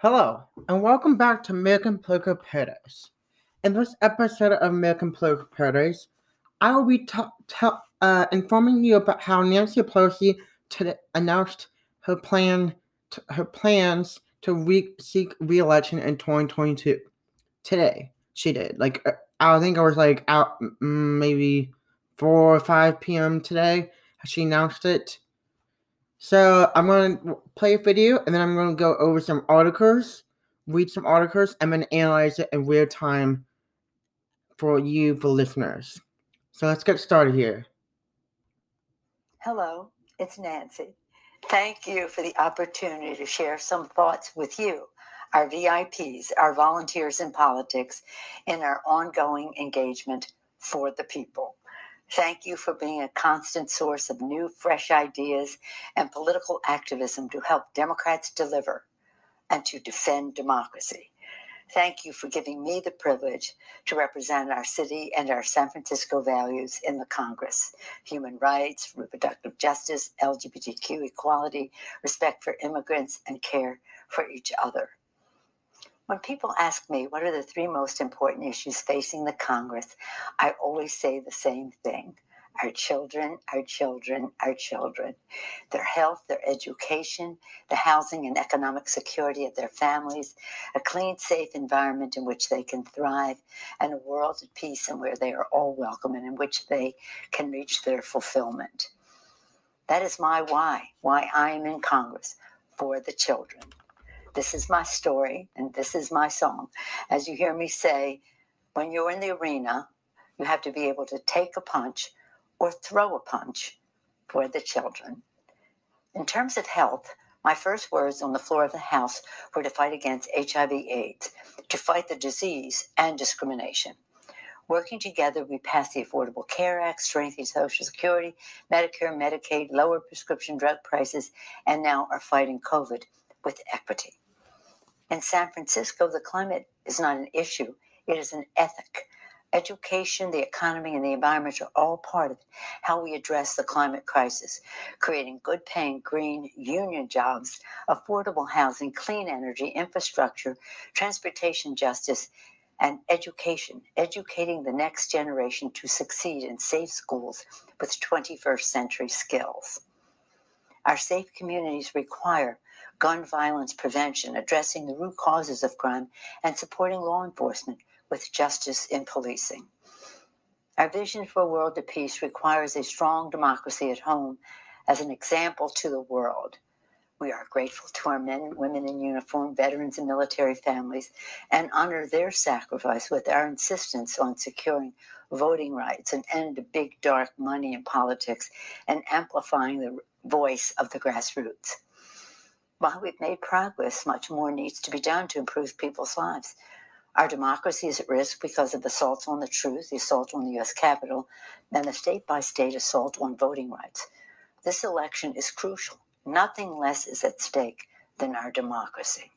Hello, and welcome back to American Political Paradise. In this episode of American Political Paradise, I will be t- t- uh, informing you about how Nancy Pelosi today announced her plan, to, her plans to re- seek re-election in 2022. Today, she did. Like uh, I think it was like out maybe four or five p.m. today. She announced it. So I'm going to play a video and then I'm going to go over some articles, read some articles, and then analyze it in real time for you, for listeners. So let's get started here. Hello, it's Nancy. Thank you for the opportunity to share some thoughts with you, our VIPs, our volunteers in politics, in our ongoing engagement for the people. Thank you for being a constant source of new, fresh ideas and political activism to help Democrats deliver and to defend democracy. Thank you for giving me the privilege to represent our city and our San Francisco values in the Congress human rights, reproductive justice, LGBTQ equality, respect for immigrants, and care for each other. When people ask me what are the three most important issues facing the Congress, I always say the same thing our children, our children, our children, their health, their education, the housing and economic security of their families, a clean, safe environment in which they can thrive, and a world at peace and where they are all welcome and in which they can reach their fulfillment. That is my why, why I am in Congress for the children. This is my story and this is my song. As you hear me say, when you're in the arena, you have to be able to take a punch or throw a punch for the children. In terms of health, my first words on the floor of the House were to fight against HIV AIDS, to fight the disease and discrimination. Working together, we passed the Affordable Care Act, strengthening Social Security, Medicare, Medicaid, lower prescription drug prices, and now are fighting COVID with equity. In San Francisco, the climate is not an issue, it is an ethic Education, the economy, and the environment are all part of how we address the climate crisis, creating good paying green union jobs, affordable housing, clean energy, infrastructure, transportation justice, and education, educating the next generation to succeed in safe schools with 21st century skills. Our safe communities require gun violence prevention, addressing the root causes of crime, and supporting law enforcement with justice in policing. Our vision for a world of peace requires a strong democracy at home as an example to the world. We are grateful to our men and women in uniform, veterans, and military families, and honor their sacrifice with our insistence on securing voting rights and end to big dark money in politics and amplifying the voice of the grassroots. While we've made progress, much more needs to be done to improve people's lives. Our democracy is at risk because of assaults on the truth, the assault on the U.S. Capitol, and the state by state assault on voting rights. This election is crucial. Nothing less is at stake than our democracy.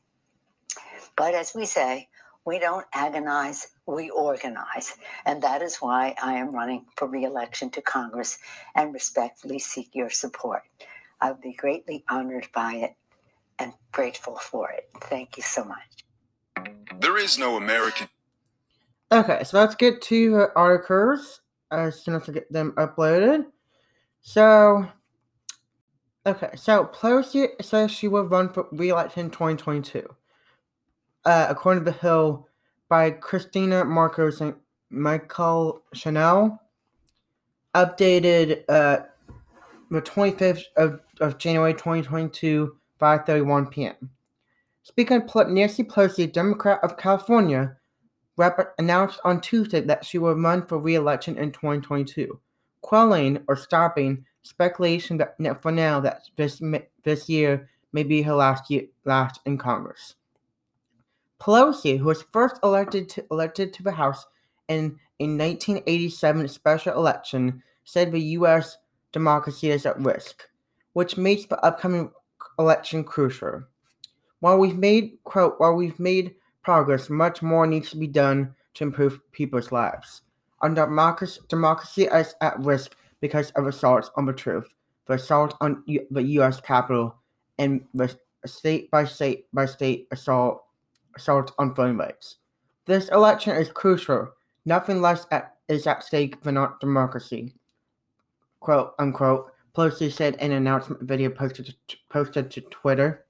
But as we say, we don't agonize, we organize. And that is why I am running for reelection to Congress and respectfully seek your support. I would be greatly honored by it and grateful for it. Thank you so much. There is no American. Okay, so let's get to the articles as soon as I get them uploaded. So, okay, so Pelosi says she will run for re-election in 2022. Uh, according to the Hill, by Cristina Marcos and Michael Chanel, updated uh, the 25th of, of January 2022, 5:31 p.m. Speaker Nancy Pelosi, Democrat of California, announced on Tuesday that she will run for re-election in 2022, quelling or stopping speculation that for now that this this year may be her last year last in Congress. Pelosi, who was first elected to, elected to the House in a 1987 special election, said the U.S. democracy is at risk, which makes the upcoming election crucial. While we've made quote while we've made progress, much more needs to be done to improve people's lives. Our democracy, democracy is at risk because of assaults on the truth, the assault on U- the U.S. Capitol, and the state by state by state assault assault on voting rights. This election is crucial. Nothing less at, is at stake than our democracy. Quote unquote. Pelosi said in an announcement video posted to, posted to Twitter.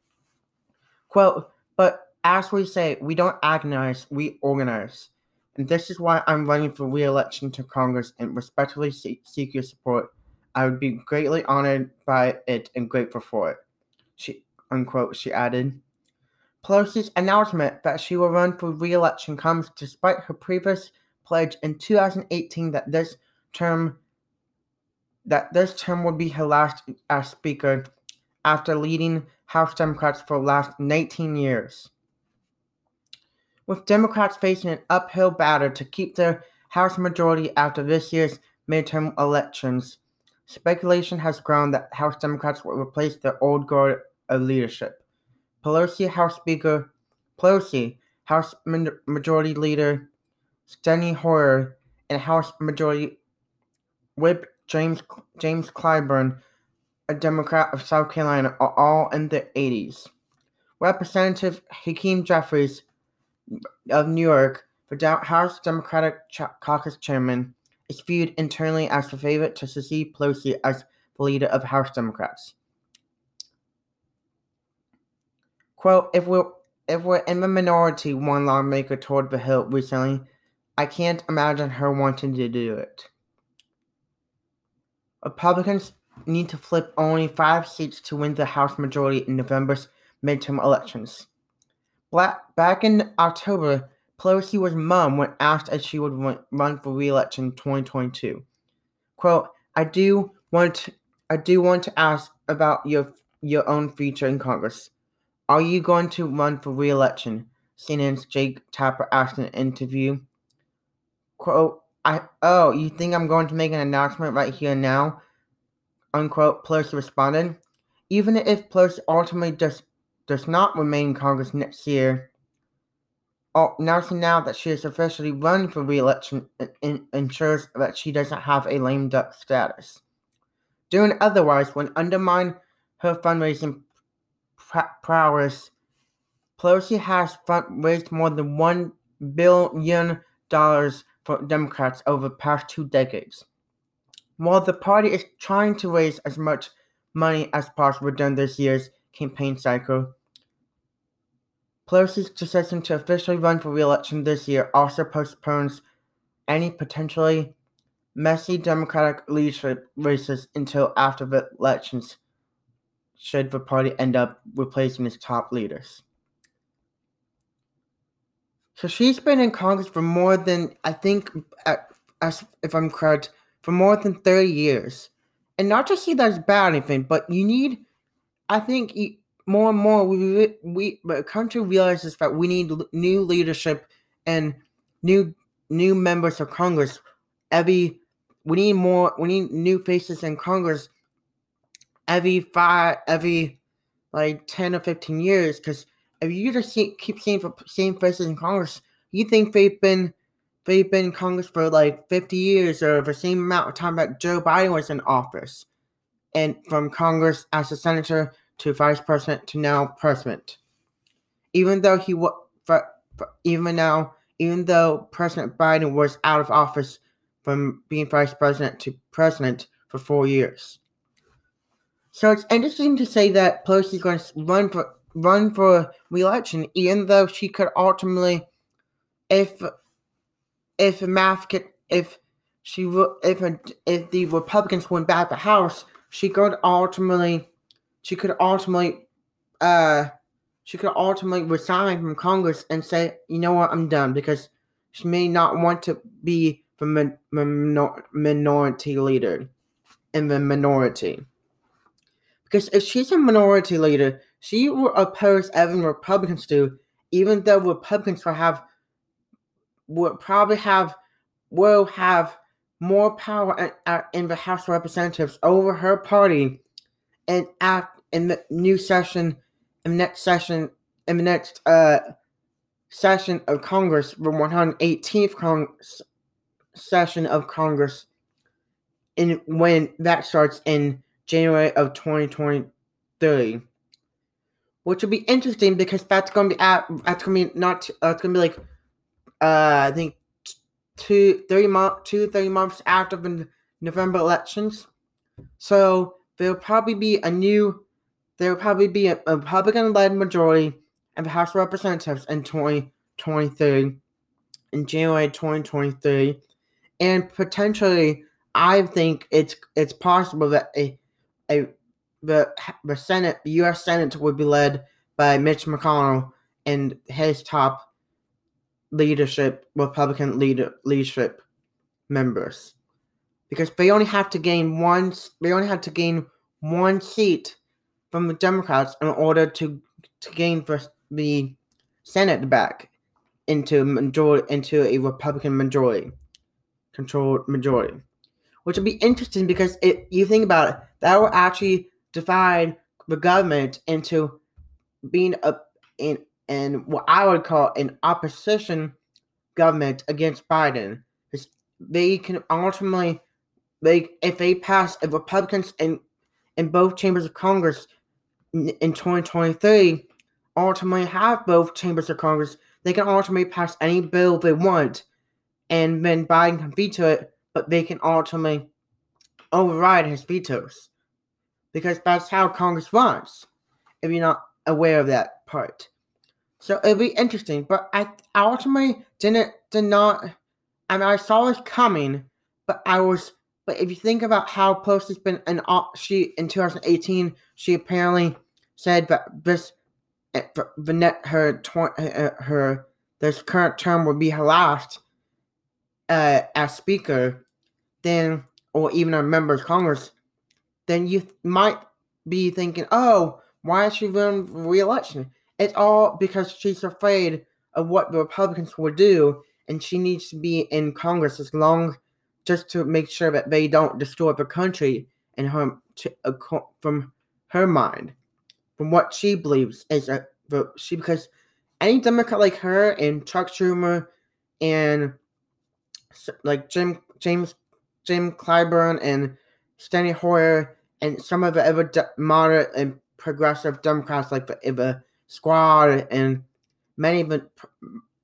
Quote, but as we say, we don't agonize, we organize. And this is why I'm running for re election to Congress and respectfully seek, seek your support. I would be greatly honored by it and grateful for it. She unquote, she added. Pelosi's announcement that she will run for re election comes despite her previous pledge in 2018 that this term that this term would be her last as speaker after leading House Democrats for the last 19 years. With Democrats facing an uphill battle to keep their House majority after this year's midterm elections, speculation has grown that House Democrats will replace their old guard of leadership. Pelosi, House Speaker Pelosi, House Majority Leader Steny Hoyer, and House Majority Whip James James Clyburn, a Democrat of South Carolina, are all in the 80s. Representative Hakeem Jeffries of New York, the House Democratic Caucus Chairman, is viewed internally as the favorite to succeed Pelosi as the leader of House Democrats. Quote, if we're if we're in the minority, one lawmaker told The Hill recently, I can't imagine her wanting to do it. Republicans need to flip only five seats to win the House majority in November's midterm elections. Back in October, Pelosi was mum when asked if she would run for re-election in 2022. "Quote: I do want to, I do want to ask about your your own future in Congress. Are you going to run for re-election?" CNN's Jake Tapper asked in an interview. "Quote: I oh, you think I'm going to make an announcement right here now?" Unquote. Pelosi responded. Even if Pelosi ultimately does does not remain in Congress next year, oh, announcing now that she is officially running for re-election ensures that she doesn't have a lame duck status. Doing otherwise would undermine her fundraising prowess. Pelosi has raised more than one billion dollars for Democrats over the past two decades. While the party is trying to raise as much money as possible during this year's campaign cycle, Pelosi's decision to officially run for re-election this year also postpones any potentially messy Democratic leadership races until after the elections, should the party end up replacing its top leaders. So she's been in Congress for more than I think, as if I'm correct, for more than thirty years, and not to see that as bad or anything, but you need, I think, more and more we we the country realizes that we need new leadership and new new members of Congress. Every we need more. We need new faces in Congress. Every five, every like ten or fifteen years, because if you just see, keep seeing the same faces in Congress, you think they've been they've been in Congress for like fifty years or the same amount of time that Joe Biden was in office, and from Congress as a senator to vice president to now president. Even though he was, even now, even though President Biden was out of office from being vice president to president for four years. So it's interesting to say that Pelosi is going to run for run for re-election, even though she could ultimately, if if math could, if she if if the Republicans win back the House, she could ultimately she could ultimately uh she could ultimately resign from Congress and say, you know what, I'm done because she may not want to be the min- minor- minority leader in the minority. Because if she's a minority leader, she will oppose everything Republicans do, even though Republicans will have will probably have will have more power in, in the House of Representatives over her party and act in the new session, in the next session, in the next uh, session of Congress, the 118th Cong- session of Congress, in when that starts in January of 2023. Which would be interesting because that's going to be at that's going to be not uh, it's going to be like uh I think two three month two three months after the November elections. So there will probably be a new there will probably be a, a Republican led majority of the House of Representatives in 2023 in January 2023 and potentially I think it's it's possible that a a the the Senate, the U.S. Senate, would be led by Mitch McConnell and his top leadership, Republican leader leadership members, because they only have to gain one. They only have to gain one seat from the Democrats in order to to gain the, the Senate back into majority into a Republican majority controlled majority, which would be interesting because it you think about it, that will actually divide the government into being a in in what I would call an opposition government against Biden. Because they can ultimately they if they pass if Republicans in in both chambers of Congress in, in 2023 ultimately have both chambers of Congress, they can ultimately pass any bill they want, and then Biden can veto it, but they can ultimately override his vetoes because that's how Congress runs. If you're not aware of that part, so it'll be interesting. But I ultimately didn't did not. I mean, I saw this coming, but I was. But if you think about how close it's been, and she in 2018, she apparently said that this eh, Vanette her her, her this current term would be her last uh, as speaker, then or even a member of Congress then you might be thinking, oh, why is she running for re-election? It's all because she's afraid of what the Republicans will do, and she needs to be in Congress as long just to make sure that they don't destroy the country and her to, uh, from her mind, from what she believes is a, she because any Democrat like her and Chuck Schumer and like Jim James Jim Clyburn and Steny Hoyer and some of the other de- moderate and progressive Democrats, like the, the Squad and many of the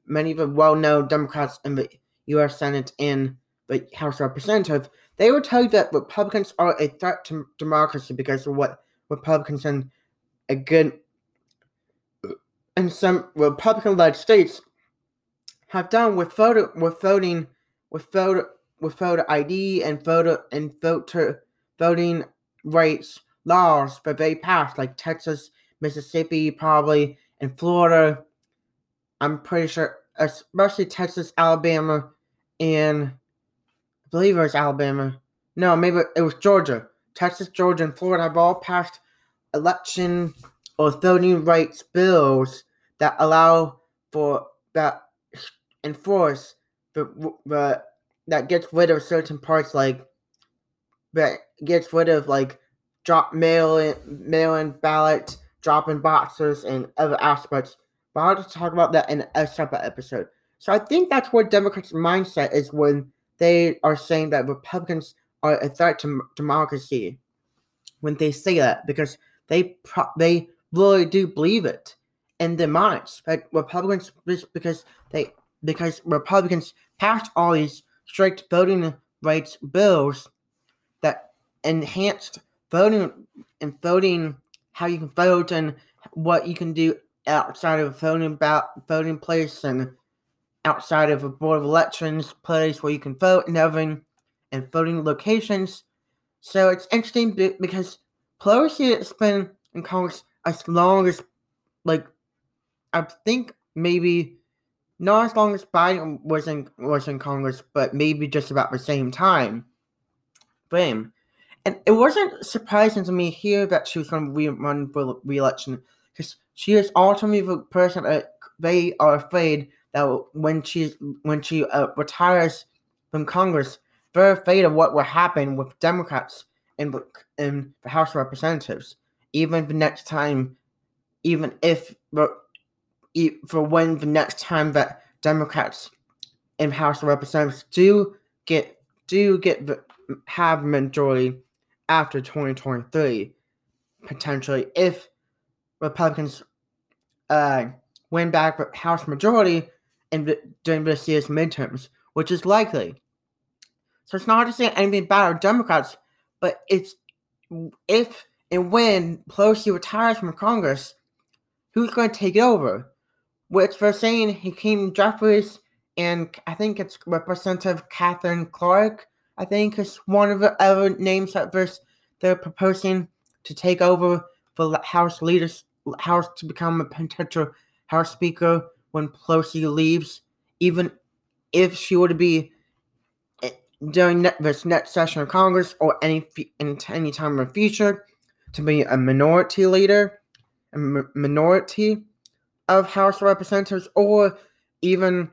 many of the well-known Democrats in the U.S. Senate and the House of Representatives, they will tell you that Republicans are a threat to democracy because of what Republicans in a good some Republican-led states have done with voter with voting with voter with voter ID and voter and voter voting rights laws that they passed, like Texas, Mississippi, probably, and Florida. I'm pretty sure, especially Texas, Alabama, and I believe it was Alabama. No, maybe it was Georgia. Texas, Georgia, and Florida have all passed election or voting rights bills that allow for that enforce the, the that gets rid of certain parts like that gets rid of like drop mail in mail in ballot, dropping boxes, and other aspects. But I'll just talk about that in a separate episode. So I think that's what Democrats' mindset is when they are saying that Republicans are a threat to democracy. When they say that, because they pro- they really do believe it in their minds. But Republicans, because they because Republicans passed all these strict voting rights bills enhanced voting and voting how you can vote and what you can do outside of a voting about voting place and outside of a board of elections place where you can vote and voting and voting locations. So it's interesting because Pelosi has been in Congress as long as like I think maybe not as long as Biden was in was in Congress, but maybe just about the same time frame. And it wasn't surprising to me here that she was going to run for re-election because she is ultimately the person that they are afraid that when she when she uh, retires from Congress, they're afraid of what will happen with Democrats in in the House of Representatives. Even the next time, even if for when the next time that Democrats in House of Representatives do get do get have majority after 2023 potentially if Republicans uh, win back the House majority in during this year's midterms, which is likely. So it's not to say anything bad about Democrats, but it's if and when Pelosi retires from Congress, who's going to take it over? Which they're saying Hakeem Jeffries and I think it's Representative Catherine Clark. I think it's one of the other names that they're, they're proposing to take over for the House leaders House to become a potential House Speaker when Pelosi leaves, even if she were to be eh, during this next session of Congress or any in any time in the future to be a minority leader, a minority of House Representatives, or even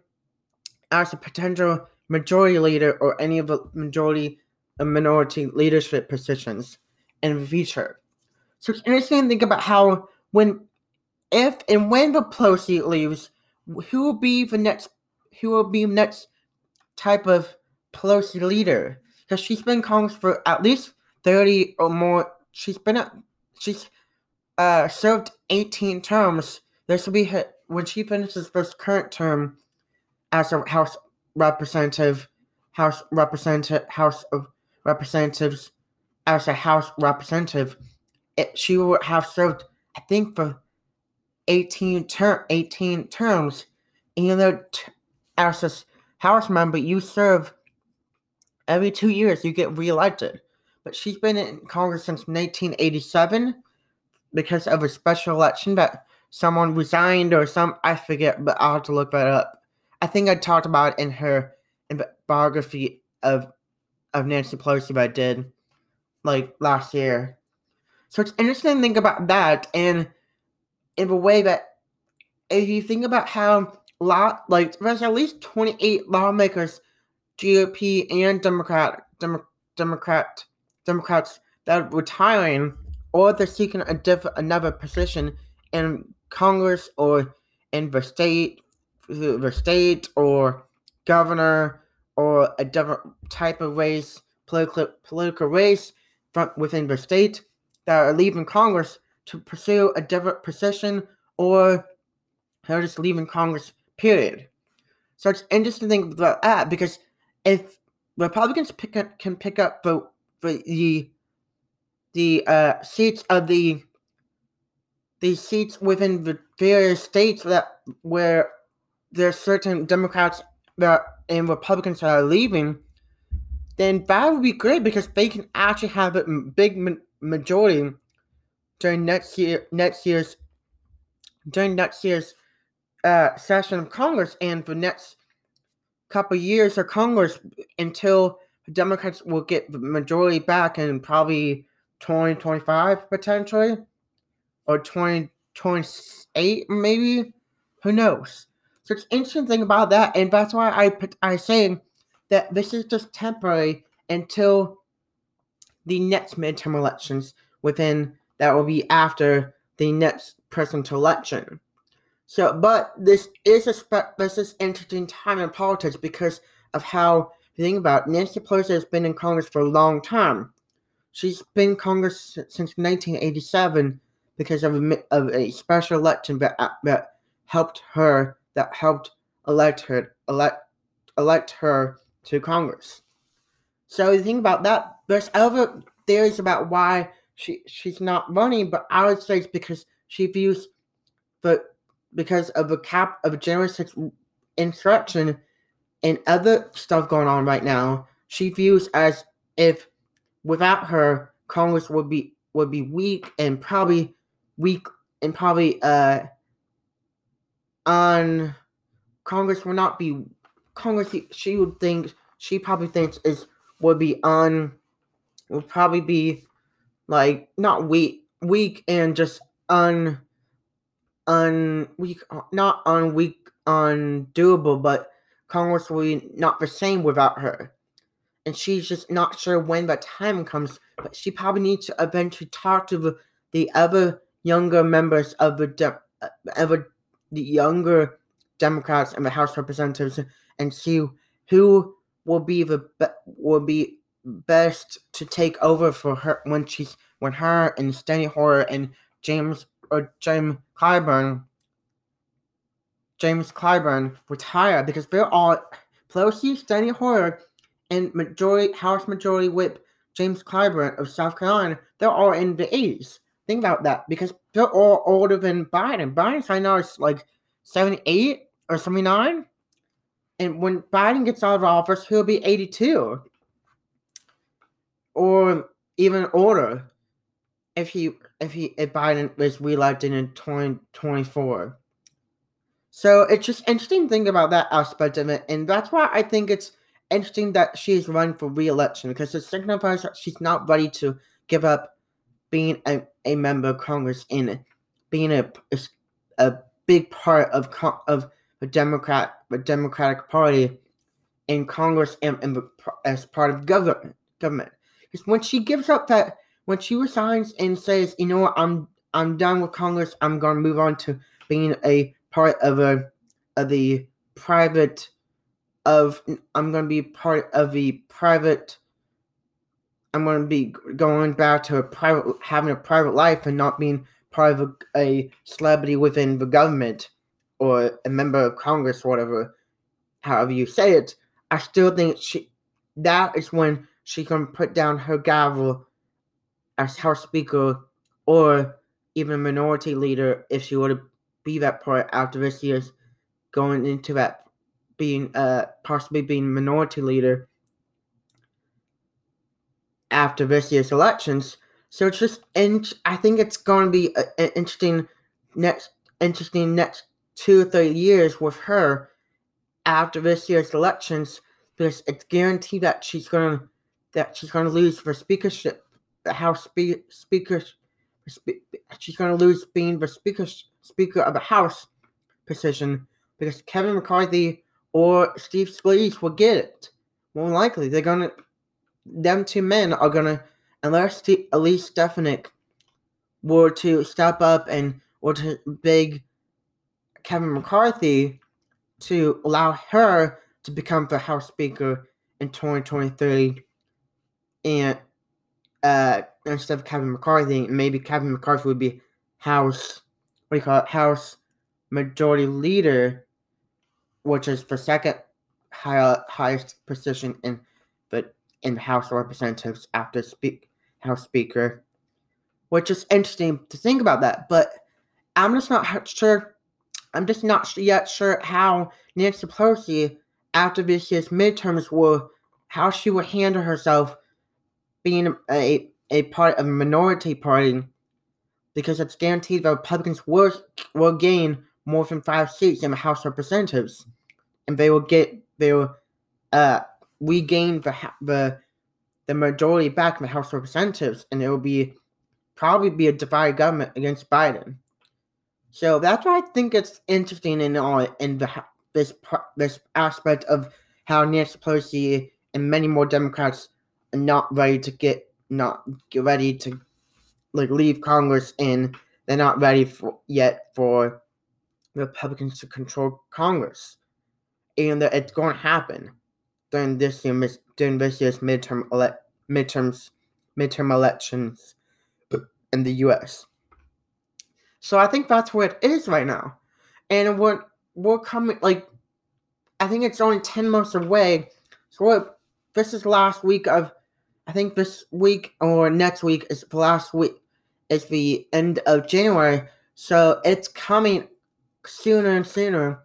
as a potential majority leader or any of the majority and minority leadership positions in the future. So it's interesting to think about how when, if and when the Pelosi leaves, who will be the next, who will be next type of Pelosi leader? Because she's been Congress for at least thirty or more. She's been at, she's uh served eighteen terms. This will be her when she finishes this current term as a House representative, House representative, House of Representatives, as a House representative. It, she will have served I think for 18 ter- 18 terms. You know, t- as a House member, you serve every two years, you get reelected. But she's been in Congress since 1987 because of a special election that someone resigned or some, I forget, but I'll have to look that up. I think I talked about in her biography of of Nancy Pelosi, but I did like last year. So it's interesting to think about that and in a way that if you think about how lot like there's at least 28 lawmakers, GOP and Democrat, Demo, Democrat, Democrats that are retiring or they're seeking a diff- another position in Congress or in the state, the state or governor or a different type of race, political political race from within the state that are leaving Congress to pursue a different position or they're just leaving Congress, period. So it's interesting to think about that because if Republicans pick up, can pick up the, the, the uh, seats of the the seats within the various states that where there's certain Democrats that and Republicans that are leaving, then that would be great because they can actually have a big majority during next year next year's during next year's uh, session of Congress and for next couple years of Congress until Democrats will get the majority back in probably 2025 potentially or 2028 maybe who knows so it's interesting about that and that's why I put, I say that this is just temporary until the next midterm elections within that will be after the next presidential election. So, but this is a spe- this is interesting time in politics because of how you think about Nancy Pelosi has been in Congress for a long time. She's been in Congress since 1987 because of a, of a special election that that helped her that helped elect her elect elect her to Congress. So you think about that. There's other theories about why she she's not running, but I would say it's because she views the because of the cap of January 6th insurrection and other stuff going on right now, she views as if without her Congress would be would be weak and probably weak and probably uh on Congress will not be Congress she would think she probably thinks is would be on would probably be like not weak weak and just un un weak not on weak undoable but congress will be not the same without her. And she's just not sure when the time comes but she probably needs to eventually talk to the, the other younger members of the of the younger democrats and the house representatives and see who will be the will be best to take over for her when she's when her and Steny Hoyer and James or Jim Clyburn James Clyburn retire because they're all Pelosi, Steny Hoyer, and majority House Majority Whip James Clyburn of South Carolina. They're all in the 80s. Think about that because they're all older than Biden. Biden's right now is like 78 or 79. And when Biden gets out of office, he'll be 82 or even older if he if he if Biden is reelected in 2024. So it's just interesting to think about that aspect of it, and that's why I think it's interesting that she's running for re-election because it signifies that she's not ready to give up being a, a member of Congress and being a, a big part of of the Democrat the Democratic Party in Congress and, and as part of government government. Because when she gives up that when she resigns and says, you know what, I'm I'm done with Congress, I'm gonna move on to being a part of a of the private of I'm gonna be part of the private I'm gonna be going back to a private having a private life and not being part of a, a celebrity within the government or a member of Congress or whatever, however you say it. I still think she that is when she can put down her gavel as House Speaker or even Minority Leader if she were to be that part after this year's going into that being uh possibly being Minority Leader after this year's elections. So it's just, and I think it's going to be an interesting next, interesting next two or three years with her after this year's elections because it's guaranteed that she's going to that she's going to lose for speakership, the House spe- Speaker. She's going to lose being the speaker Speaker of the House position because Kevin McCarthy or Steve Scalise will get it. More likely, they're going to. Them two men are to, unless St- Elise Stefanik were to step up and or to beg Kevin McCarthy to allow her to become the House Speaker in 2023 and uh, instead of Kevin McCarthy, maybe Kevin McCarthy would be House, what do you call it, House Majority Leader, which is the second high, highest position in the in the House of Representatives after speak House Speaker, which is interesting to think about that. But I'm just not sure. I'm just not yet sure how Nancy Pelosi, after this year's midterms, will how she will handle herself being a, a part of a minority party because it's guaranteed that Republicans will, will gain more than five seats in the House of Representatives, and they will get they will uh, regain the the the majority back in the House of Representatives, and it will be probably be a divided government against Biden. So that's why I think it's interesting in all in the this this aspect of how Nancy Pelosi and many more Democrats are not ready to get not get ready to like leave Congress and they're not ready for yet for Republicans to control Congress. And that it's going to happen during this year during this year's midterm ele- midterms midterm elections in the US. So I think that's where it is right now. And we're we're coming like I think it's only 10 months away. So this is last week of I think this week or next week is the last week. It's the end of January, so it's coming sooner and sooner.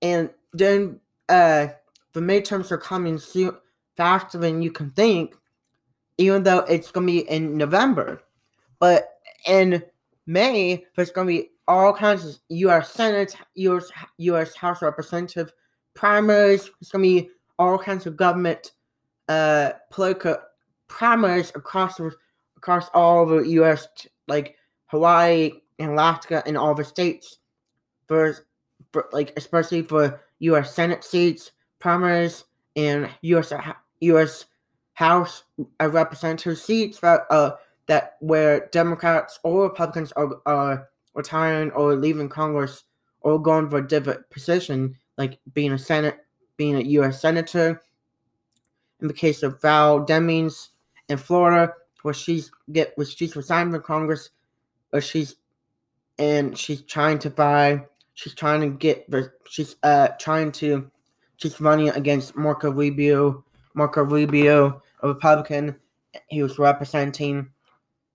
And then uh, the midterms are coming soon, faster than you can think. Even though it's gonna be in November, but in May there's gonna be all kinds of U.S. Senate, U.S. U.S. House Representative primaries. There's gonna be all kinds of government uh, political primaries across the, across all the U.S. like Hawaii and Alaska and all the states for, for like especially for U.S. Senate seats, primaries, and U.S. U.S. House representative seats that uh that where Democrats or Republicans are are retiring or leaving Congress or going for a different position, like being a Senate, being a U.S. senator. In the case of Val Demings, in Florida where she's get where she's resigned from Congress, or she's and she's trying to buy she's trying to get she's uh trying to running against Marco Rubio. Marco Rubio, a Republican, he was representing,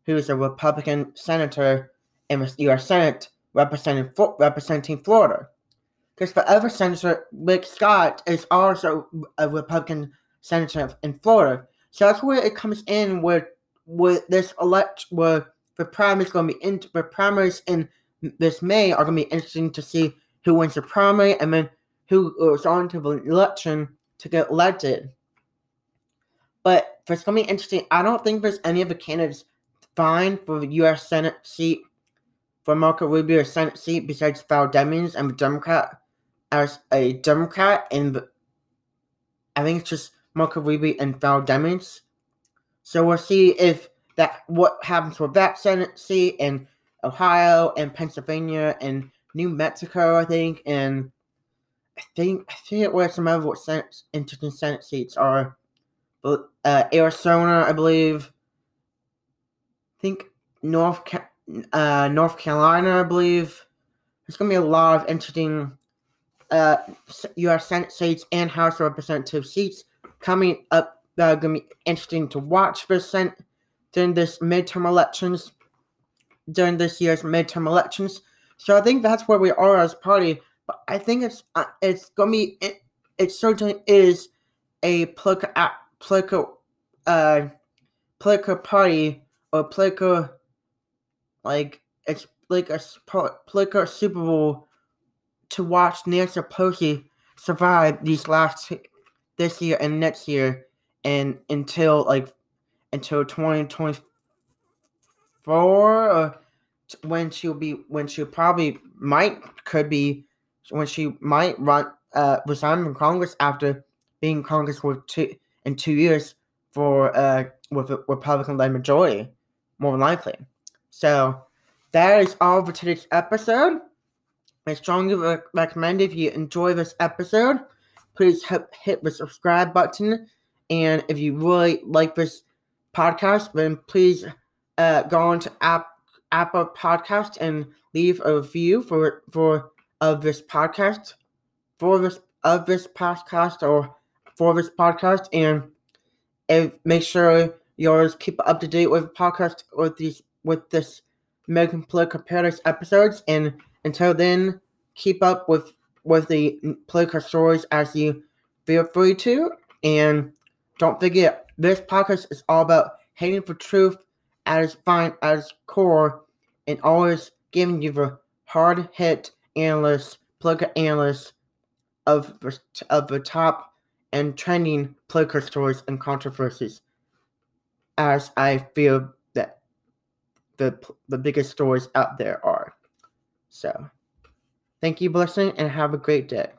he was a Republican senator in the U.S. Senate representing representing Florida. Because forever Senator Rick Scott is also a Republican senator in Florida. So that's where it comes in where with this elect where the primaries going to be in the primaries in this May are going to be interesting to see who wins the primary and then who goes on to the election to get elected. But for something interesting, I don't think there's any of the candidates fine for the U.S. Senate seat for Marco Rubio Senate seat besides Val Demings and the Democrat as a Democrat and I think it's just Marco Rubio and Val Demings. So we'll see if that what happens with that Senate seat in Ohio and Pennsylvania and New Mexico, I think, and I think I forget where some other Senate, interesting Senate seats are. But uh, Arizona, I believe. I think North uh, North Carolina, I believe. There's gonna be a lot of interesting uh, U.S. Senate seats and House of Representative seats coming up that are gonna be interesting to watch for Senate during this midterm elections, during this year's midterm elections. So I think that's where we are as party. But I think it's uh, it's gonna be it, it certainly is a political political uh political party or political like it's like a political Super Bowl to watch Nancy Pelosi survive these last this year and next year and until like until 2024 or when she'll be when she probably might could be when she might run uh resign from Congress after being Congress for two in two years for uh with a Republican led majority, more likely. So that is all for today's episode. I strongly recommend if you enjoy this episode, please hit the subscribe button. And if you really like this podcast, then please uh, go on to App, Apple Podcast and leave a review for for of this podcast for this of this podcast or for this podcast and if make sure yours keep up to date with podcast with these with this American Political Paradise episodes and until then keep up with with the political stories as you feel free to and don't forget this podcast is all about hating for truth at its fine at its core and always giving you the hard hit analysts, political analysts of, of the top and trending political stories and controversies, as I feel that the the biggest stories out there are. So, thank you listening and have a great day.